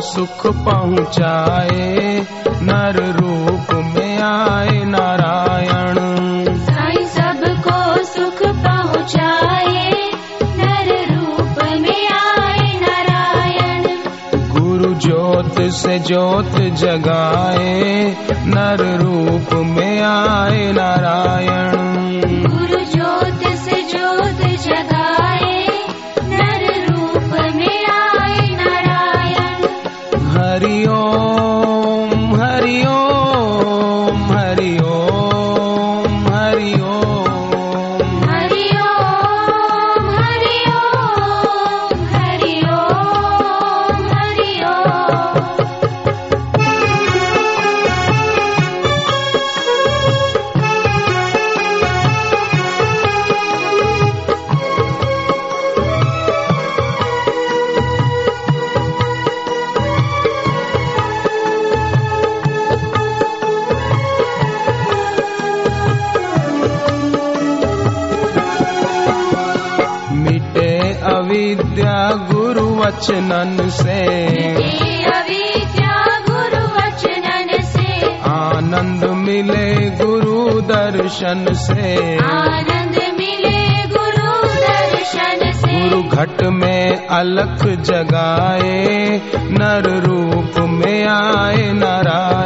सुख पहुँचाए नर रूप में आए नारायण। साईं सबको सुख पहुँचाए नर रूप में आए नारायण। गुरु ज्योत से ज्योत जगाए नर रूप में आए नारायण। वचनन से। अविद्या गुरु वचनन से। आनंद मिले गुरु दर्शन से। आनंद मिले गुरु दर्शन से। गुरु घट में अलख जगाए नर रूप में आए नारायण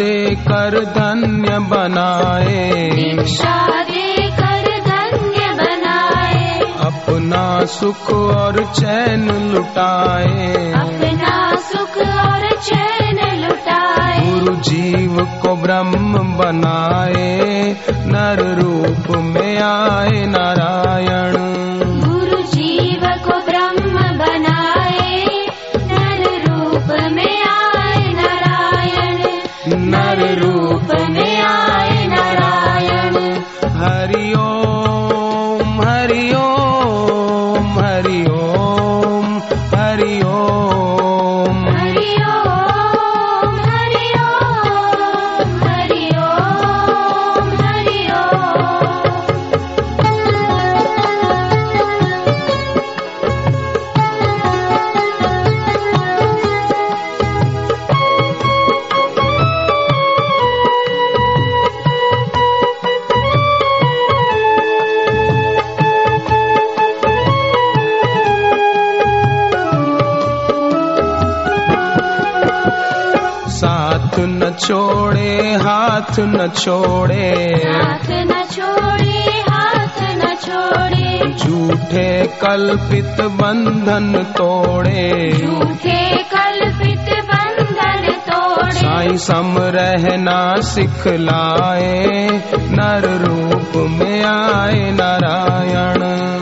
देकर धन्य बनाए। दीक्षा देकर धन्य बनाए। अपना सुख और चैन लुटाए। अपना सुख और चैन लुटाए। गुरु जीव को ब्रह्म बनाए। नर रूप में आए नारायण छोड़े हाथ न छोड़े। हाथ न छोड़े हाथ न छोड़े। झूठे कल्पित बंधन तोड़े। झूठे कल्पित बंधन तोड़े। साई सम रहना सिखलाए नर रूप में आए नारायण।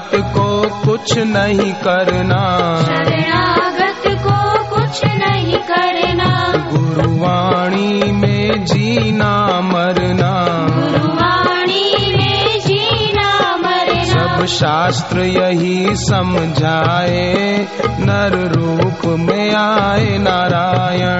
शरणागत को कुछ नहीं करना। शरणागत को कुछ नहीं करना। गुरुवाणी में जीना मरना। गुरुवाणी में जीना मरना। सब शास्त्र यही समझाए नर रूप में आए नारायण।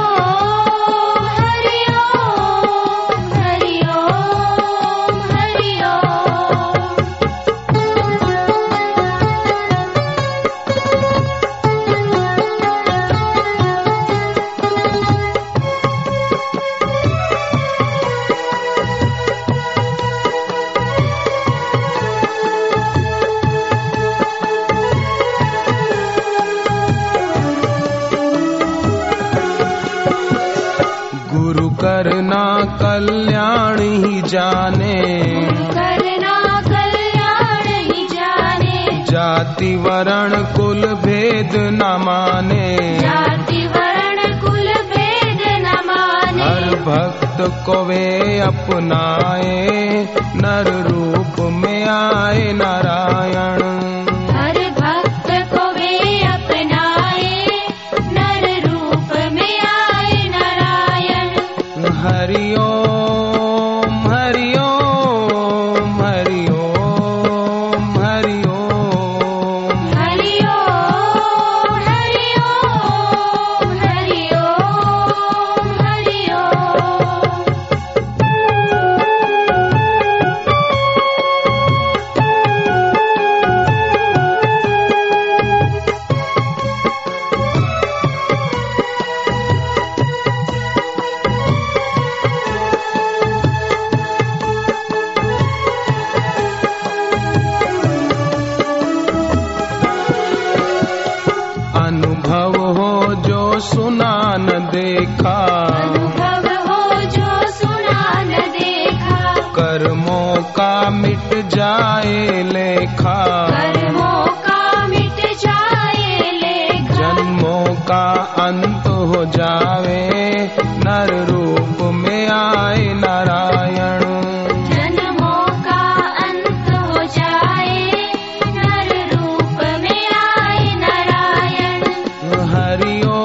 कल्याण ही जाने। करना कल्याण ही जाने। जाति वर्ण कुल भेद न माने। जाति वर्ण कुल भेद न माने। हर भक्त को वे अपनाए नर रूप में आए नारायण। देखा। अनुभव हो जो सुना न देखा। कर्मों का मिट जाए लेखा। कर्मों का मिट जाए लेखा। जन्मों का अंत हो जावे नर रूप में आए नारायण। हरिओ